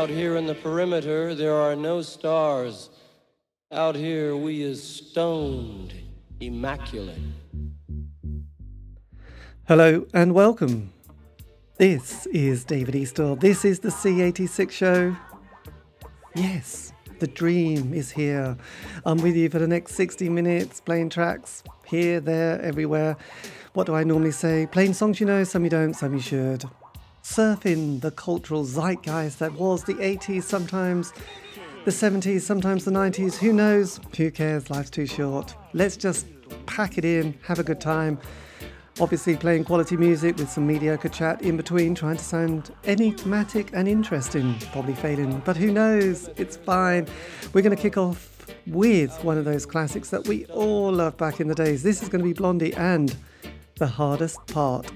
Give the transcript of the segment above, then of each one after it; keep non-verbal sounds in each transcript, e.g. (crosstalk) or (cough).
Out here in the perimeter, there are no stars. Out here, we is stoned, immaculate. Hello and welcome. This is David Eastaugh. This is the C86 show. Yes, the dream is here. I'm with you for the next 60 minutes, playing tracks here, there, everywhere. What do I normally say? Playing songs you know, some you don't, some you should surfing the cultural zeitgeist that was the 80s, sometimes the 70s, sometimes the 90s. Who knows? Who cares? Life's too short. Let's just pack it in, have a good time. Obviously, playing quality music with some mediocre chat in between, trying to sound enigmatic and interesting. Probably failing, but who knows? It's fine. We're going to kick off with one of those classics that we all loved back in the days. This is going to be Blondie and The Hardest Part.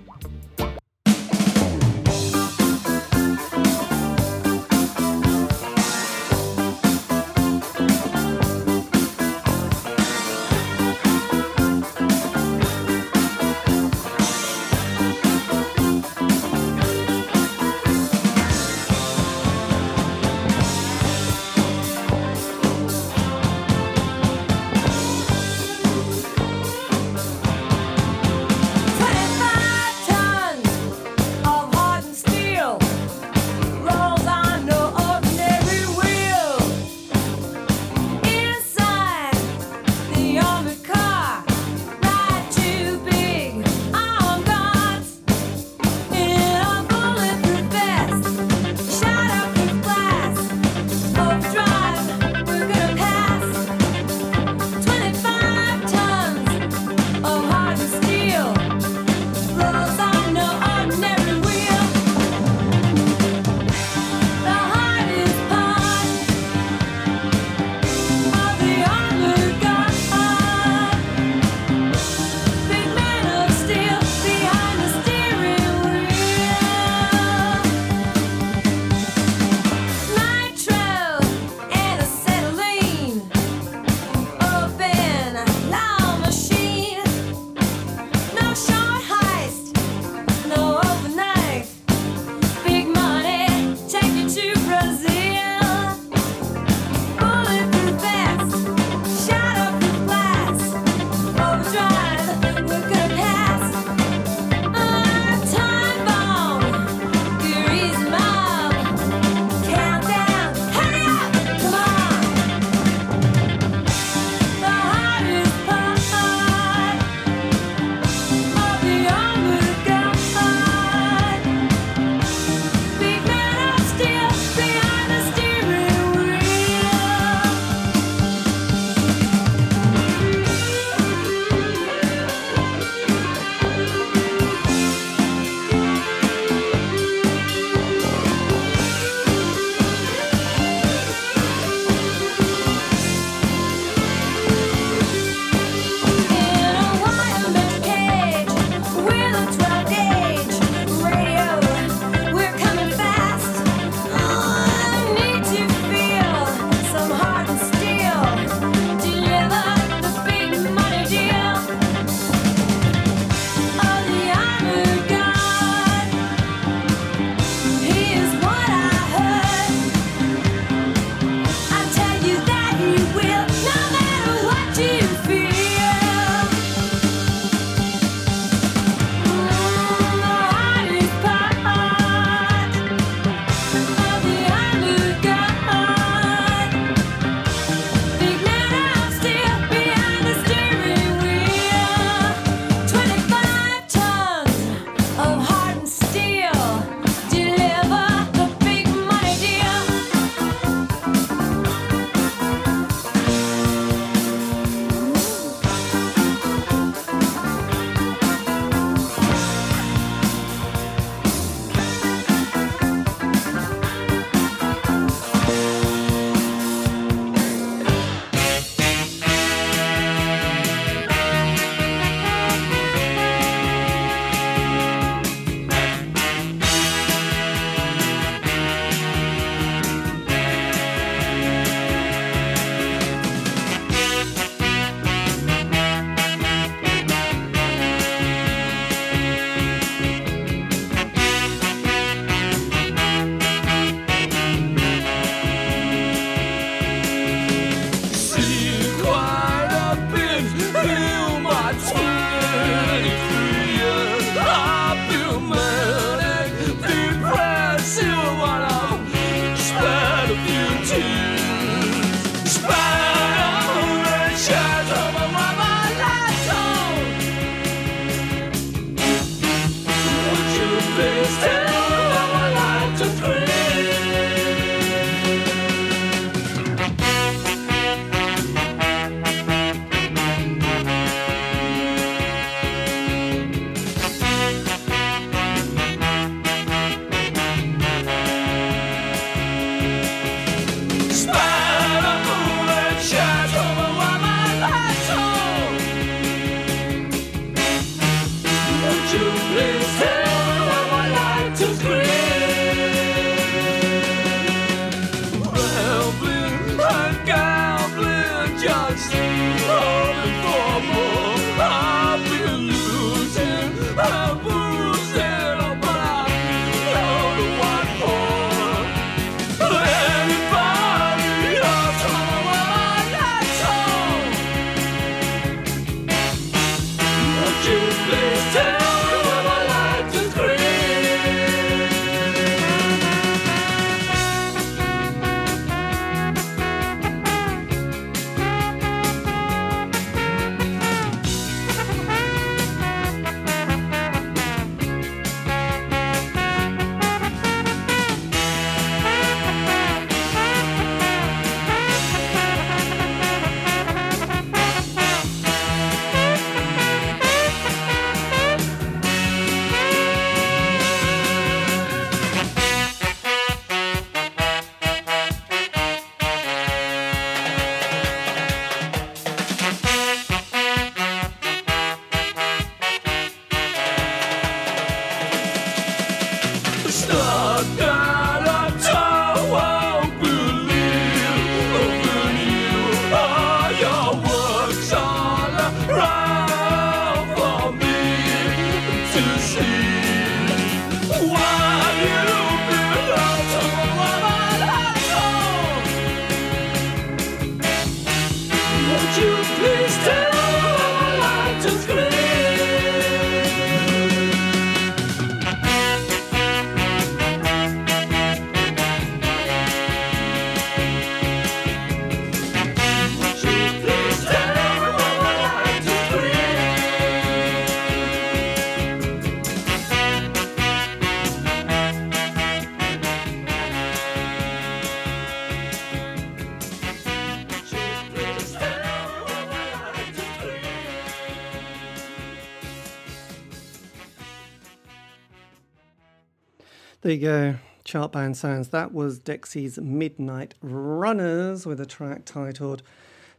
There you go. Chart band sounds. That was Dexy's Midnight Runners with a track titled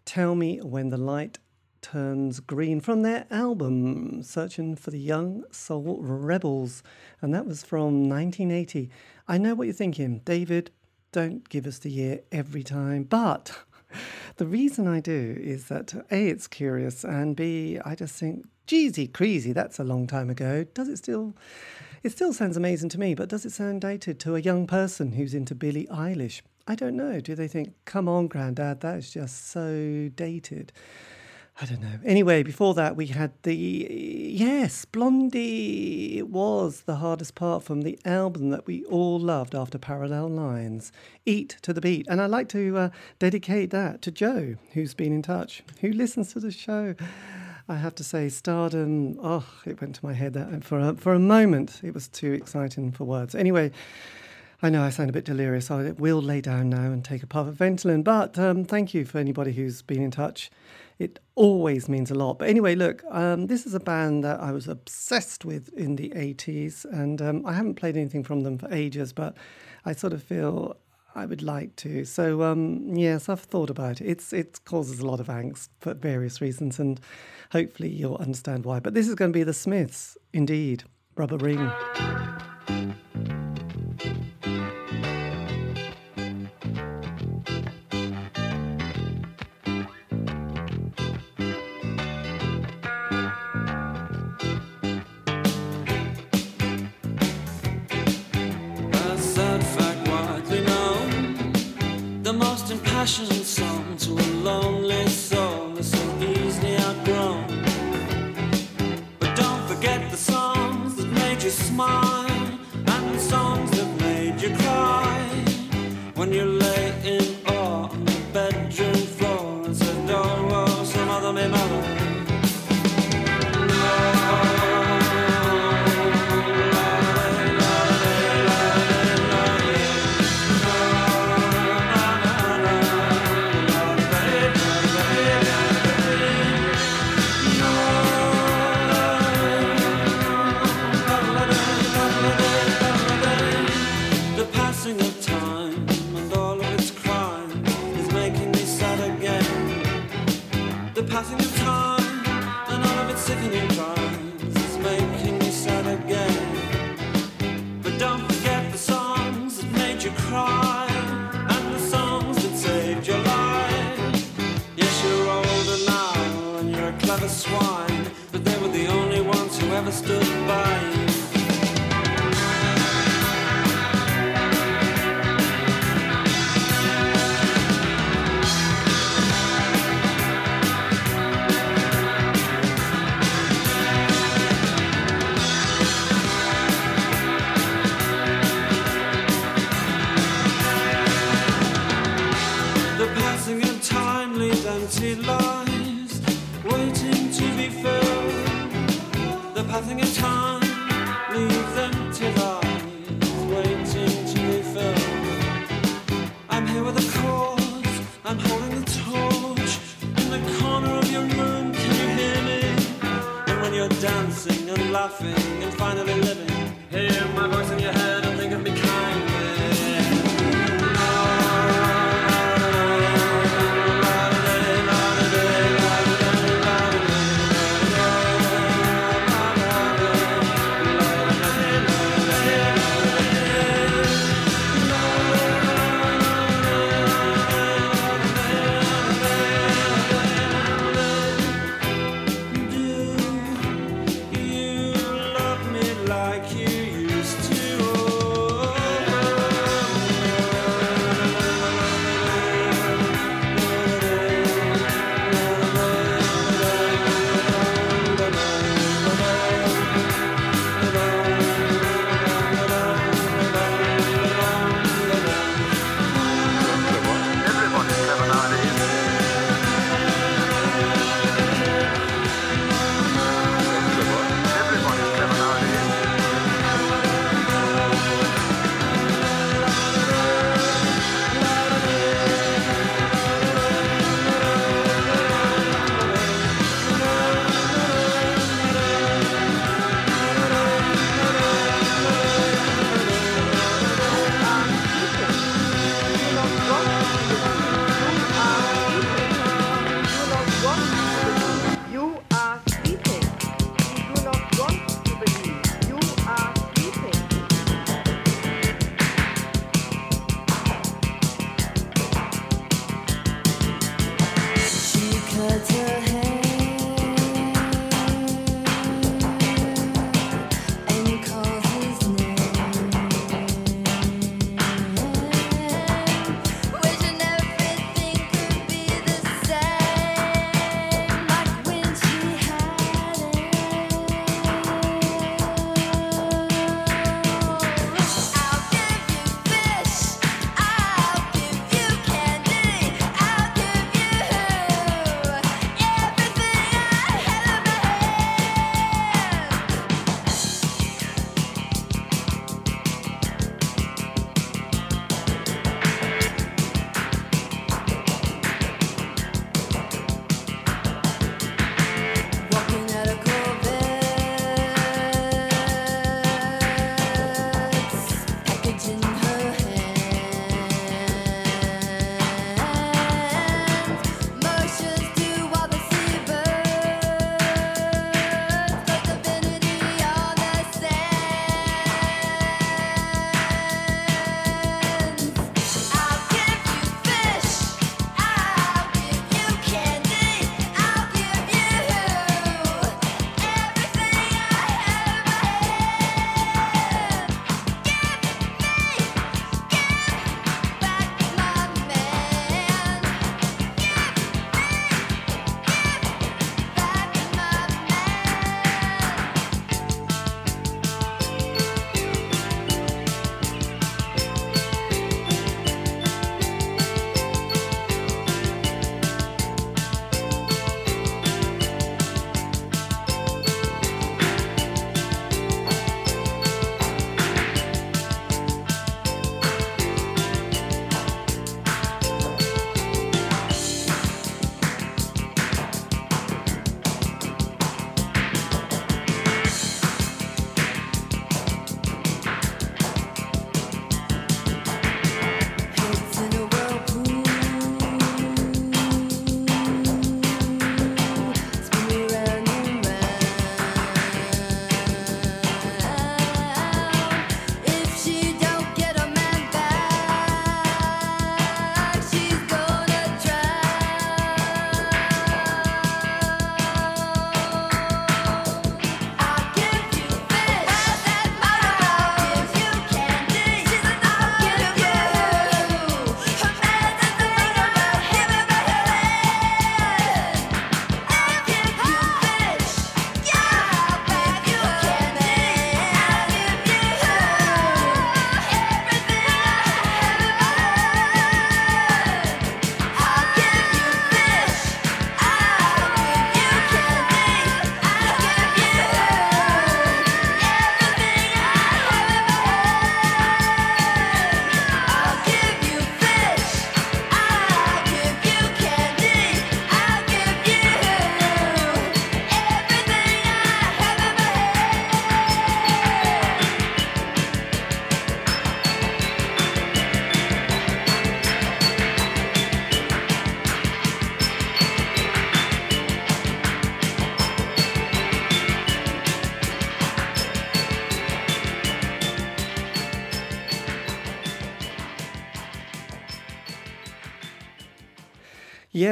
Tell Me When the Light Turns Green from their album Searching for the Young Soul Rebels. And that was from 1980. I know what you're thinking. David, don't give us the year every time. But (laughs) the reason I do is that A, it's curious, and B, I just think, Jeezy crazy, that's a long time ago. Does it still it still sounds amazing to me, but does it sound dated to a young person who's into Billie Eilish? I don't know. Do they think, come on, Grandad, that is just so dated? I don't know. Anyway, before that, we had the. Yes, Blondie. It was the hardest part from the album that we all loved after Parallel Lines. Eat to the Beat. And I'd like to uh, dedicate that to Joe, who's been in touch, who listens to the show. I have to say, Stardom, oh, it went to my head that for a, for a moment. It was too exciting for words. Anyway, I know I sound a bit delirious. I will lay down now and take a puff of Ventolin. But um, thank you for anybody who's been in touch. It always means a lot. But anyway, look, um, this is a band that I was obsessed with in the 80s, and um, I haven't played anything from them for ages, but I sort of feel I would like to. So um, yes, I've thought about it. It's it causes a lot of angst for various reasons, and hopefully you'll understand why. But this is going to be the Smiths, indeed. Rubber Ring. Impassioned song to a lonely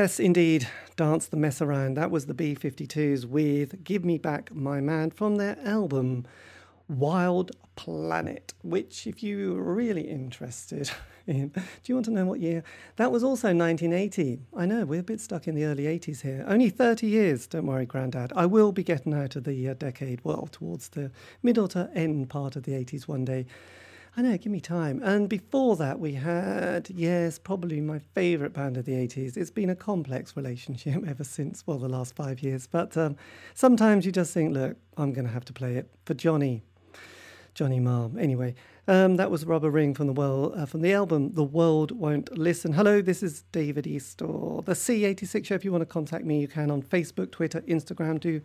Yes, indeed. Dance the Mess Around. That was the B 52s with Give Me Back My Man from their album Wild Planet, which, if you're really interested (laughs) in, do you want to know what year? That was also 1980. I know, we're a bit stuck in the early 80s here. Only 30 years, don't worry, Grandad. I will be getting out of the uh, decade, well, towards the middle to end part of the 80s one day. I know, give me time. And before that, we had, yes, probably my favourite band of the 80s. It's been a complex relationship (laughs) ever since, well, the last five years. But um, sometimes you just think, look, I'm going to have to play it for Johnny. Johnny Marr. Anyway, um, that was Rubber Ring from the world uh, from the album The World Won't Listen. Hello, this is David Eastaugh, the C86 show. If you want to contact me, you can on Facebook, Twitter, Instagram. Do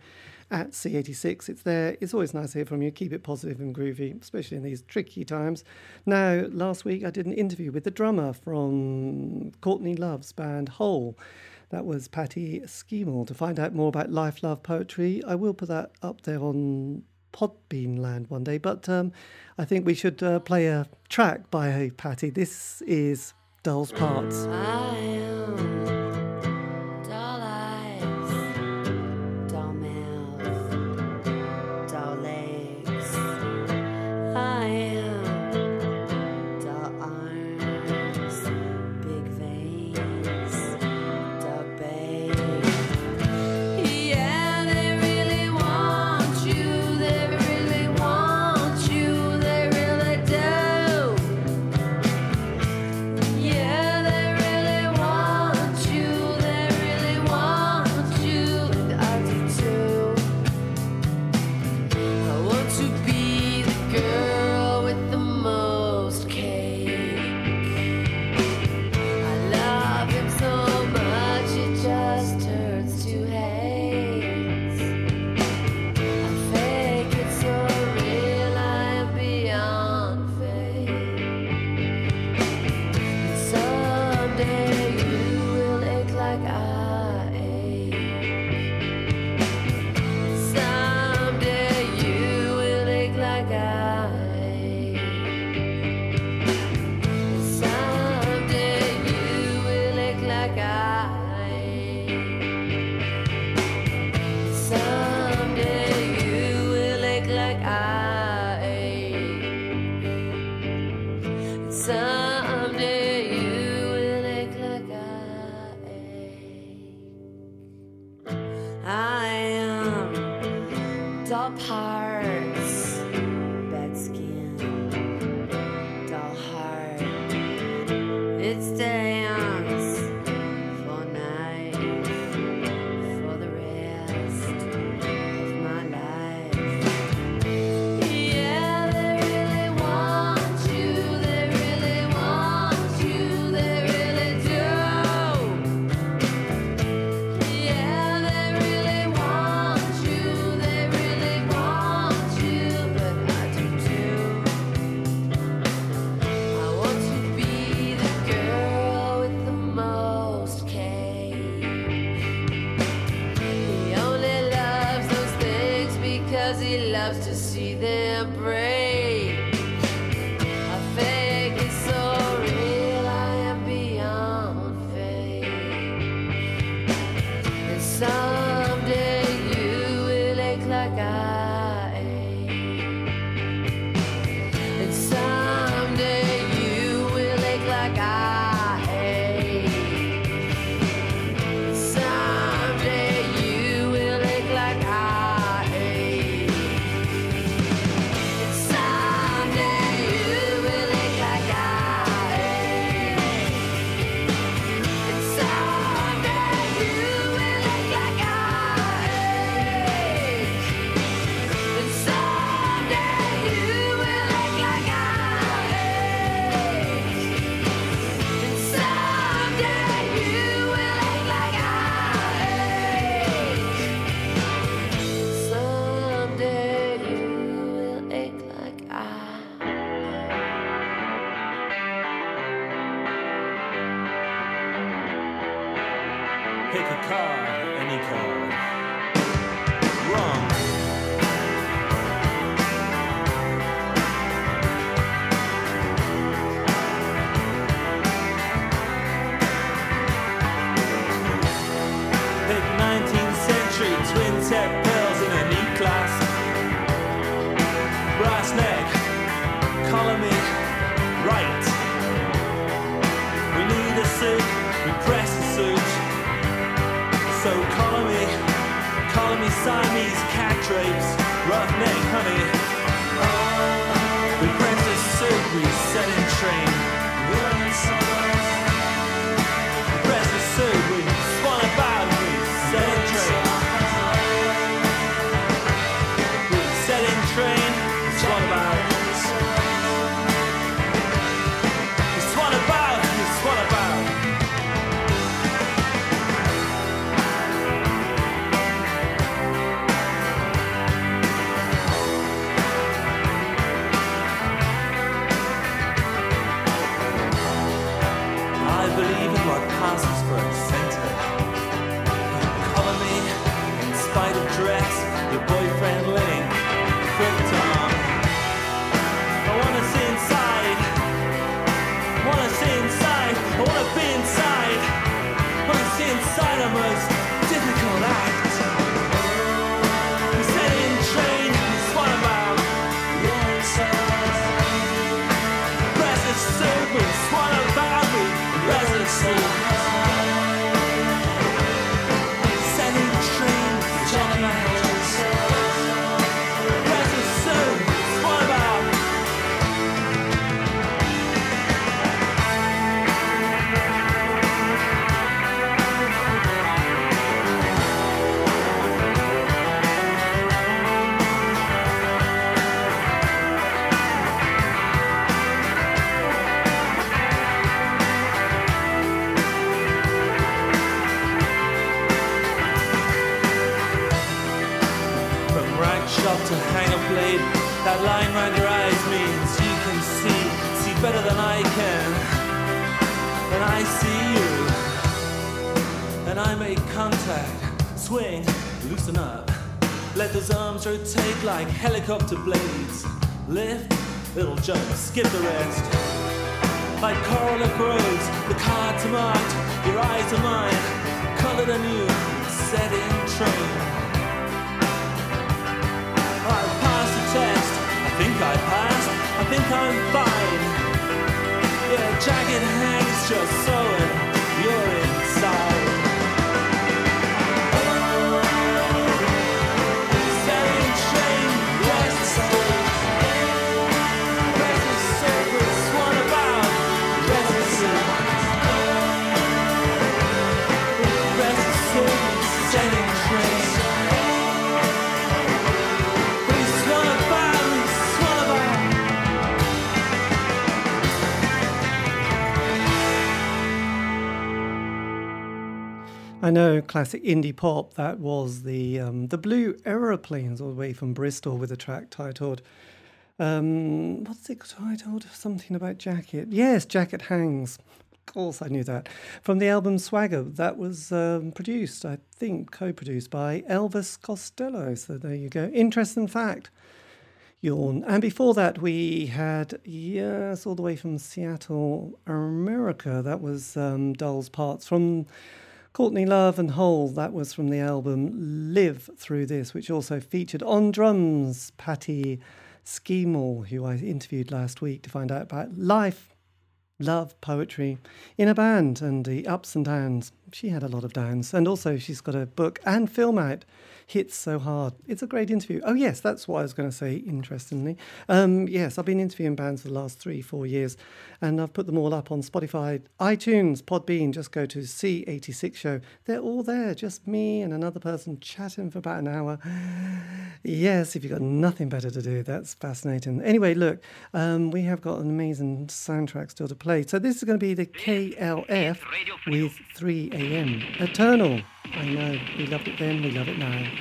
at C86. It's there. It's always nice to hear from you. Keep it positive and groovy, especially in these tricky times. Now, last week I did an interview with the drummer from Courtney Love's band Hole. That was Patty Schemel. To find out more about life, love, poetry, I will put that up there on Podbean land one day. But um, I think we should uh, play a track by Patty. This is Doll's Parts. That line round your eyes means you can see, see better than I can. And I see you, and I make contact. Swing, loosen up. Let those arms rotate like helicopter blades. Lift, little jump, skip the rest. Like coral of roads, the cards are marked, your eyes are mine, colored anew, set in train. think I passed, I think I'm fine. Yeah, jagged hangs just so You're I know classic indie pop, that was the, um, the Blue Aeroplanes all the way from Bristol with a track titled, um, what's it titled? Something about Jacket. Yes, Jacket Hangs. Of course, I knew that. From the album Swagger, that was um, produced, I think, co produced by Elvis Costello. So there you go. Interesting fact. Yawn. And before that, we had, yes, all the way from Seattle, America. That was um, Doll's Parts from Courtney Love and Hole. That was from the album Live Through This, which also featured on drums Patty Schemel, who I interviewed last week to find out about life, love, poetry in a band and the ups and downs. She had a lot of downs. And also, she's got a book and film out hits so hard. It's a great interview. Oh, yes, that's what I was going to say, interestingly. Um, yes, I've been interviewing bands for the last three, four years, and I've put them all up on Spotify, iTunes, Podbean. Just go to C86 Show. They're all there, just me and another person chatting for about an hour. Yes, if you've got nothing better to do, that's fascinating. Anyway, look, um, we have got an amazing soundtrack still to play. So this is going to be the KLF with 3 a.m. Eternal. I know, we loved it then, we love it now.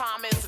Time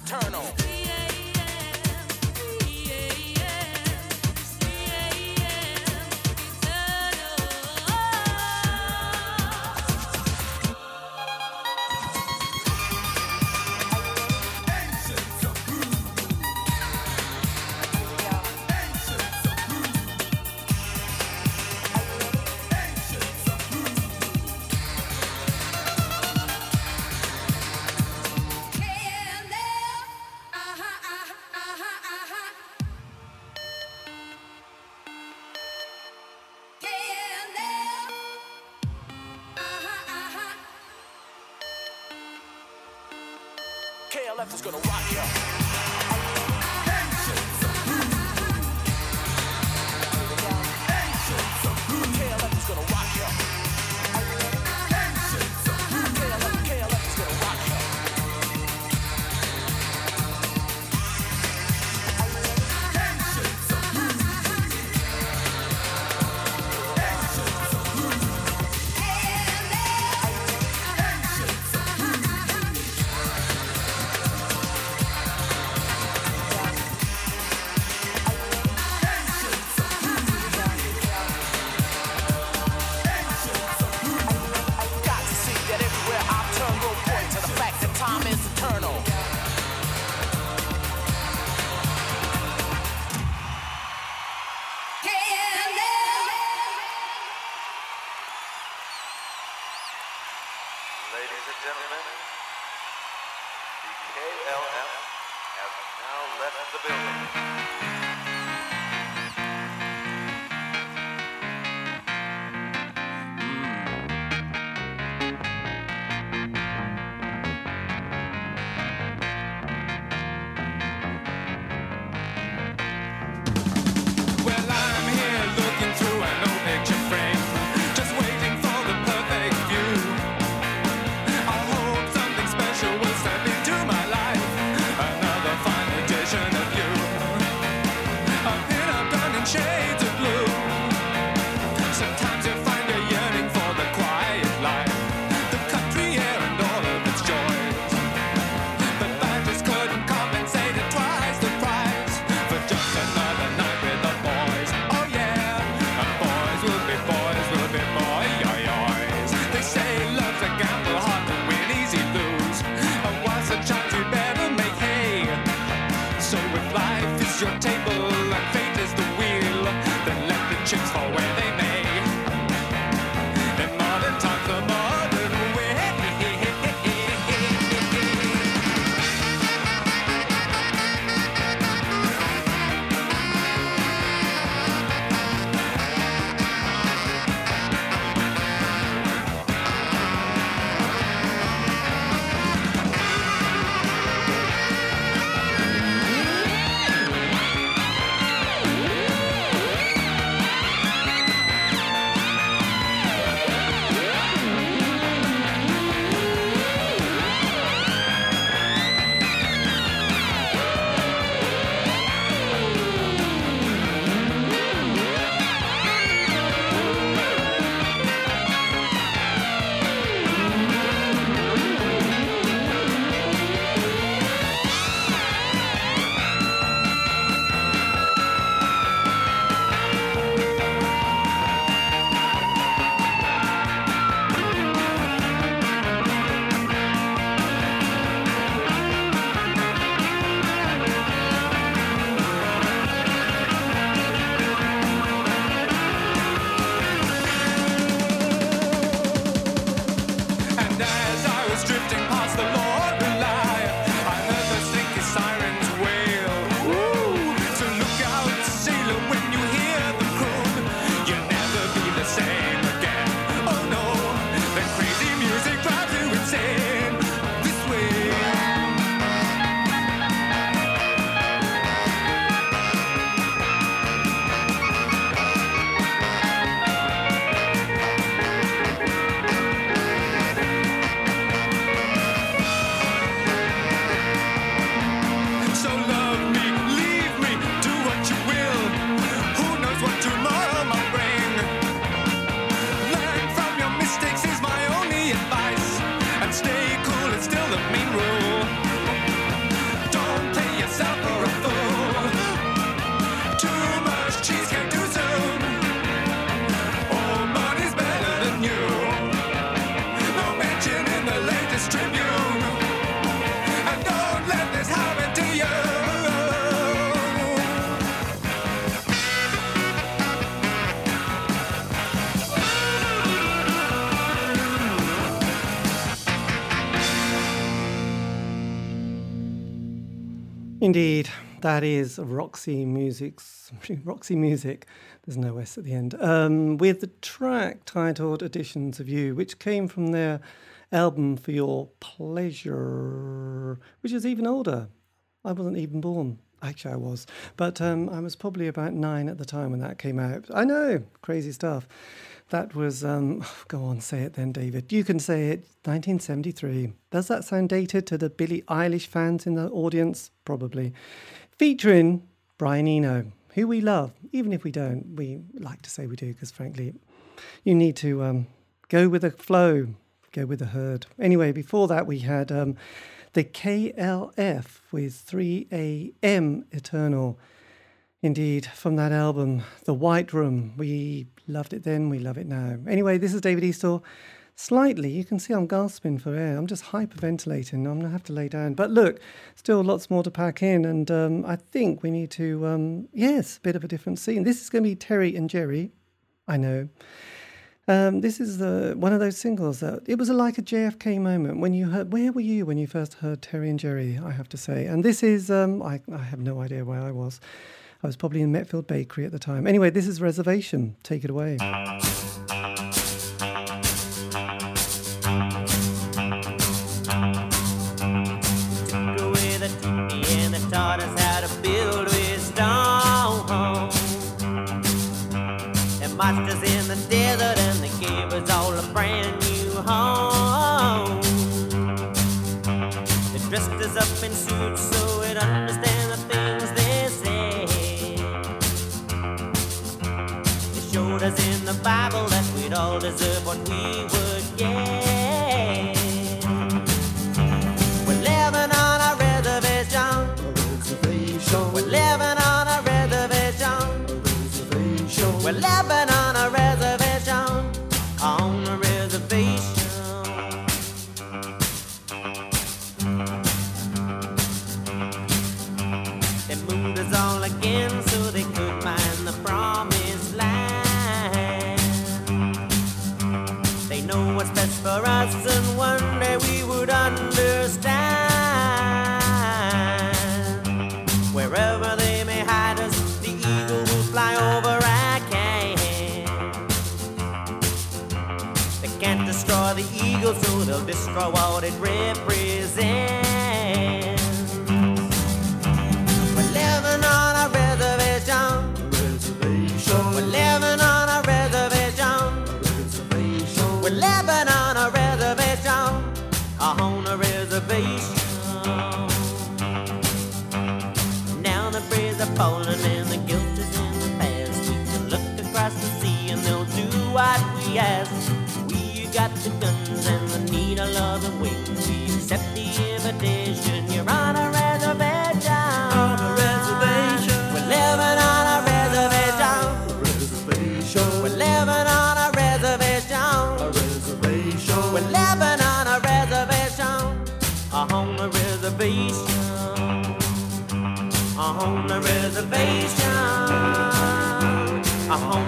that is Roxy Music's (laughs) Roxy Music. There's no S at the end. Um, with the track titled "Editions of You," which came from their album "For Your Pleasure," which is even older. I wasn't even born. Actually, I was, but um, I was probably about nine at the time when that came out. I know, crazy stuff. That was, um, (sighs) go on, say it then, David. You can say it, 1973. Does that sound dated to the Billie Eilish fans in the audience? Probably. Featuring Brian Eno, who we love, even if we don't. We like to say we do, because frankly, you need to um, go with the flow, go with the herd. Anyway, before that, we had um, the KLF with 3AM Eternal. Indeed, from that album, The White Room. We loved it then, we love it now. Anyway, this is David Eastaugh. Slightly, you can see I'm gasping for air. I'm just hyperventilating. I'm going to have to lay down. But look, still lots more to pack in. And um, I think we need to, um, yes, a bit of a different scene. This is going to be Terry and Gerry. I know. Um, this is one of those singles that it was a, like a JFK moment when you heard. Where were you when you first heard Terry and Gerry? I have to say, and this is um, I, I have no idea where I was. I was probably in Metfield Bakery at the time. Anyway, this is Reservation. Take it away. Deserve what can't destroy the eagle, so they'll destroy what it represents. We're living on a reservation. reservation. We're living on a reservation. We're living on a reservation. On a reservation. Now the breeze are falling and the guilt is in the past. We can look across the sea and they'll do what we ask. The guns and the needle of the wings. We accept the invitation. You're on a reservation. On a reservation. We're living on a reservation. We're living on a reservation. We're living on a reservation. A home on a reservation. On a reservation. On a reservation.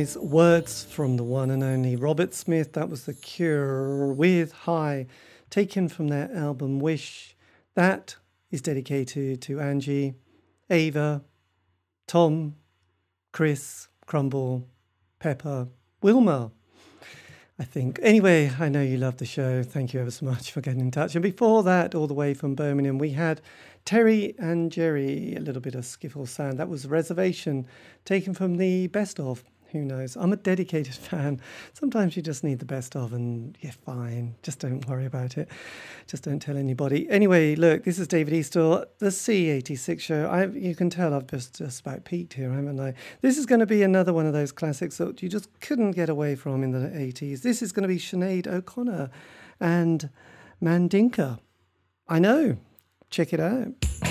Words from the one and only Robert Smith. That was The Cure with High, taken from their album Wish. That is dedicated to Angie, Ava, Tom, Chris, Crumble, Pepper, Wilma. I think. Anyway, I know you love the show. Thank you ever so much for getting in touch. And before that, all the way from Birmingham, we had Terry and Gerry, a little bit of skiffle sound. That was Reservation, taken from the best of. Who knows? I'm a dedicated (laughs) fan. Sometimes you just need the best of, and you're fine. Just don't worry about it. Just don't tell anybody. Anyway, look, this is David Eastaugh, the C86 show. I, you can tell I've just, just about peaked here, haven't I? This is going to be another one of those classics that you just couldn't get away from in the 80s. This is going to be Sinead O'Connor and Mandinka. I know. Check it out.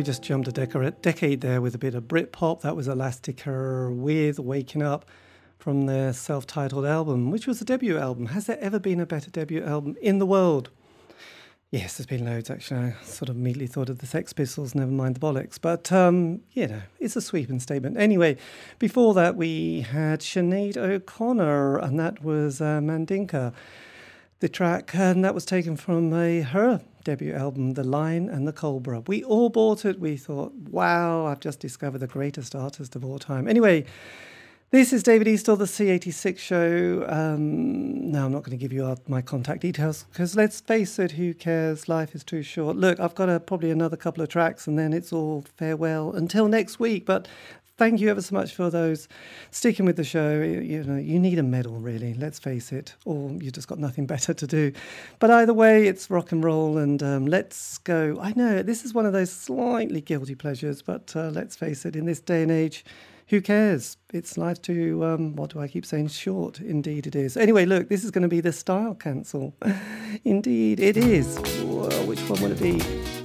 We just jumped a decade, decade there with a bit of Britpop. That was Elastica with Waking Up from their self titled album, which was a debut album. Has there ever been a better debut album in the world? Yes, there's been loads actually. I sort of immediately thought of the Sex Pistols, never mind the bollocks. But, um, you know, it's a sweeping statement. Anyway, before that, we had Sinead O'Connor, and that was uh, Mandinka, the track, and that was taken from a, her debut album, The Lion and the Cobra. We all bought it. We thought, wow, I've just discovered the greatest artist of all time. Anyway, this is David Eastaugh, the C86 show. Um, now, I'm not going to give you my contact details because let's face it, who cares? Life is too short. Look, I've got a, probably another couple of tracks and then it's all farewell until next week. But thank you ever so much for those sticking with the show. You, you know, you need a medal, really. Let's face it, or you just got nothing (laughs) better to do. But either way, it's rock and roll, and um, let's go. I know this is one of those slightly guilty pleasures, but uh, let's face it, in this day and age. Who cares? It's life too, um, what do I keep saying? Short. Indeed, it is. Anyway, look, this is going to be the Style Council. (laughs) Indeed, it is. Whoa, which one will it be?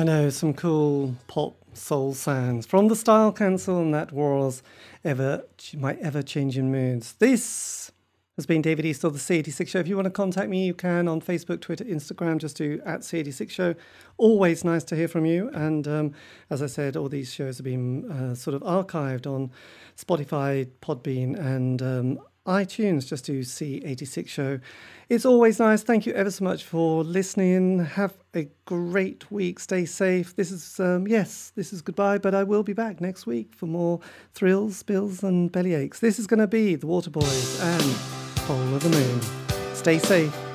I know some cool pop soul sounds from the Style Council, and that was ever my ever changing moods. This has been David Eastaugh the C86 Show. If you want to contact me, you can on Facebook, Twitter, Instagram. Just do at C86 Show. Always nice to hear from you. And um, as I said, all these shows have been uh, sort of archived on Spotify, Podbean, and um, iTunes. Just do C86 Show. It's always nice. Thank you ever so much for listening. Have a great week. Stay safe. This is, um, yes, this is goodbye, but I will be back next week for more thrills, spills, and belly aches. This is going to be the Waterboys and Whole of the Moon. Stay safe.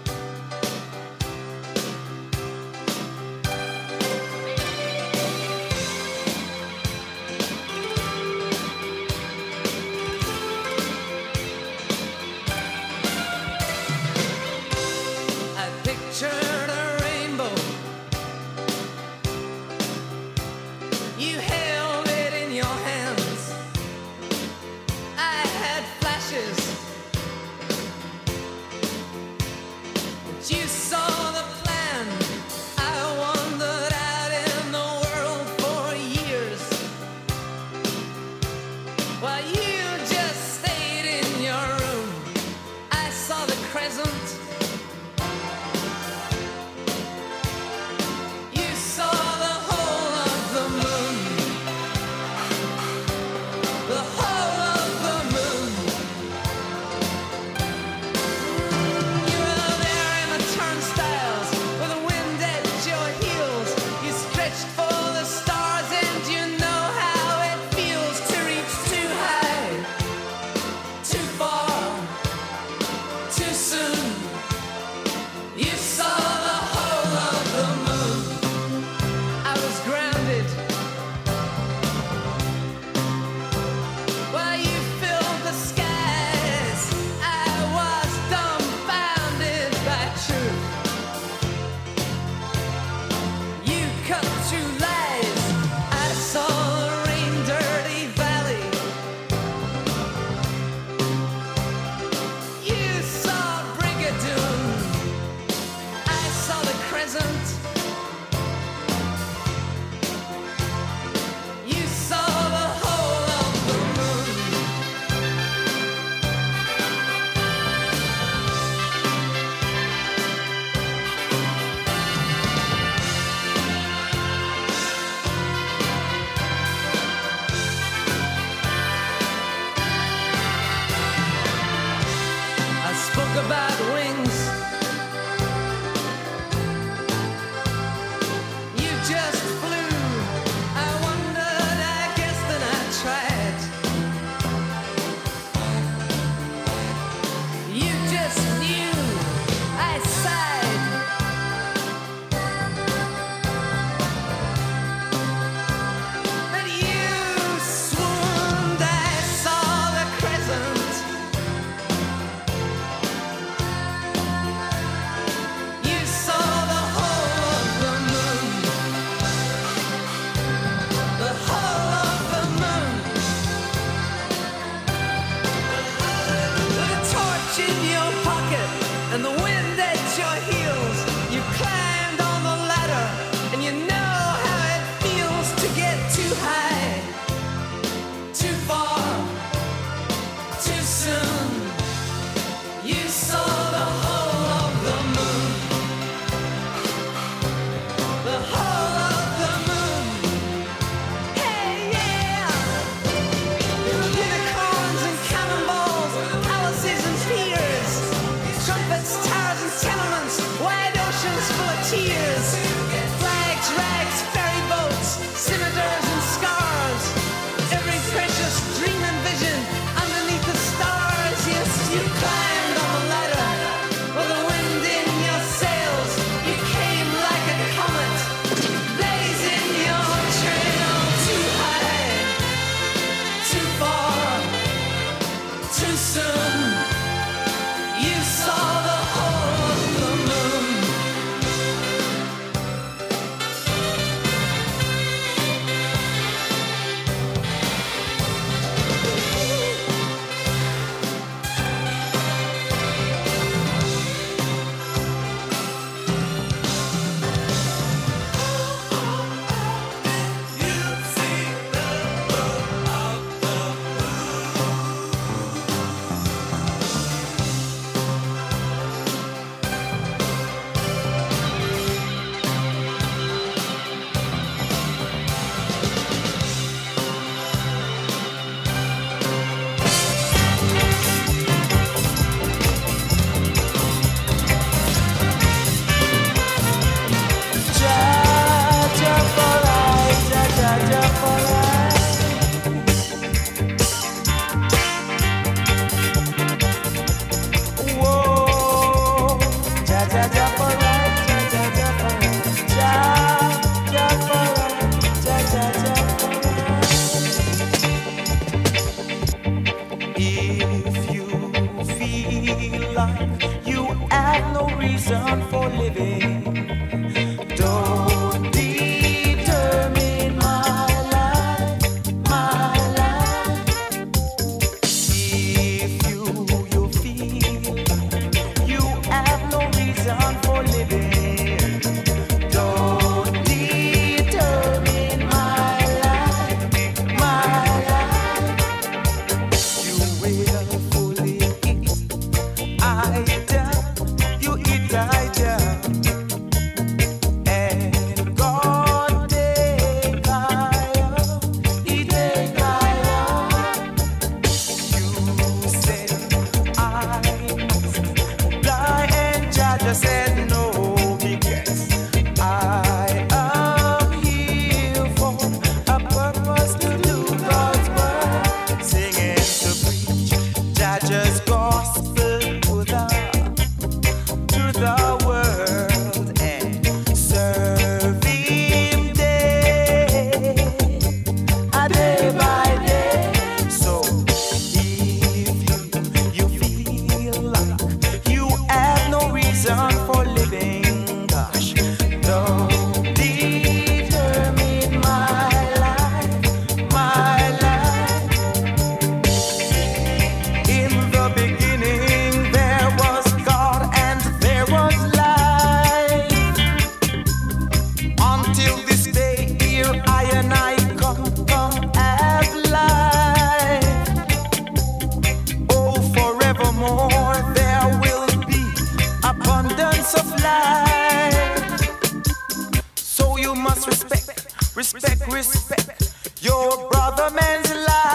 Respect, respect your brother man's life.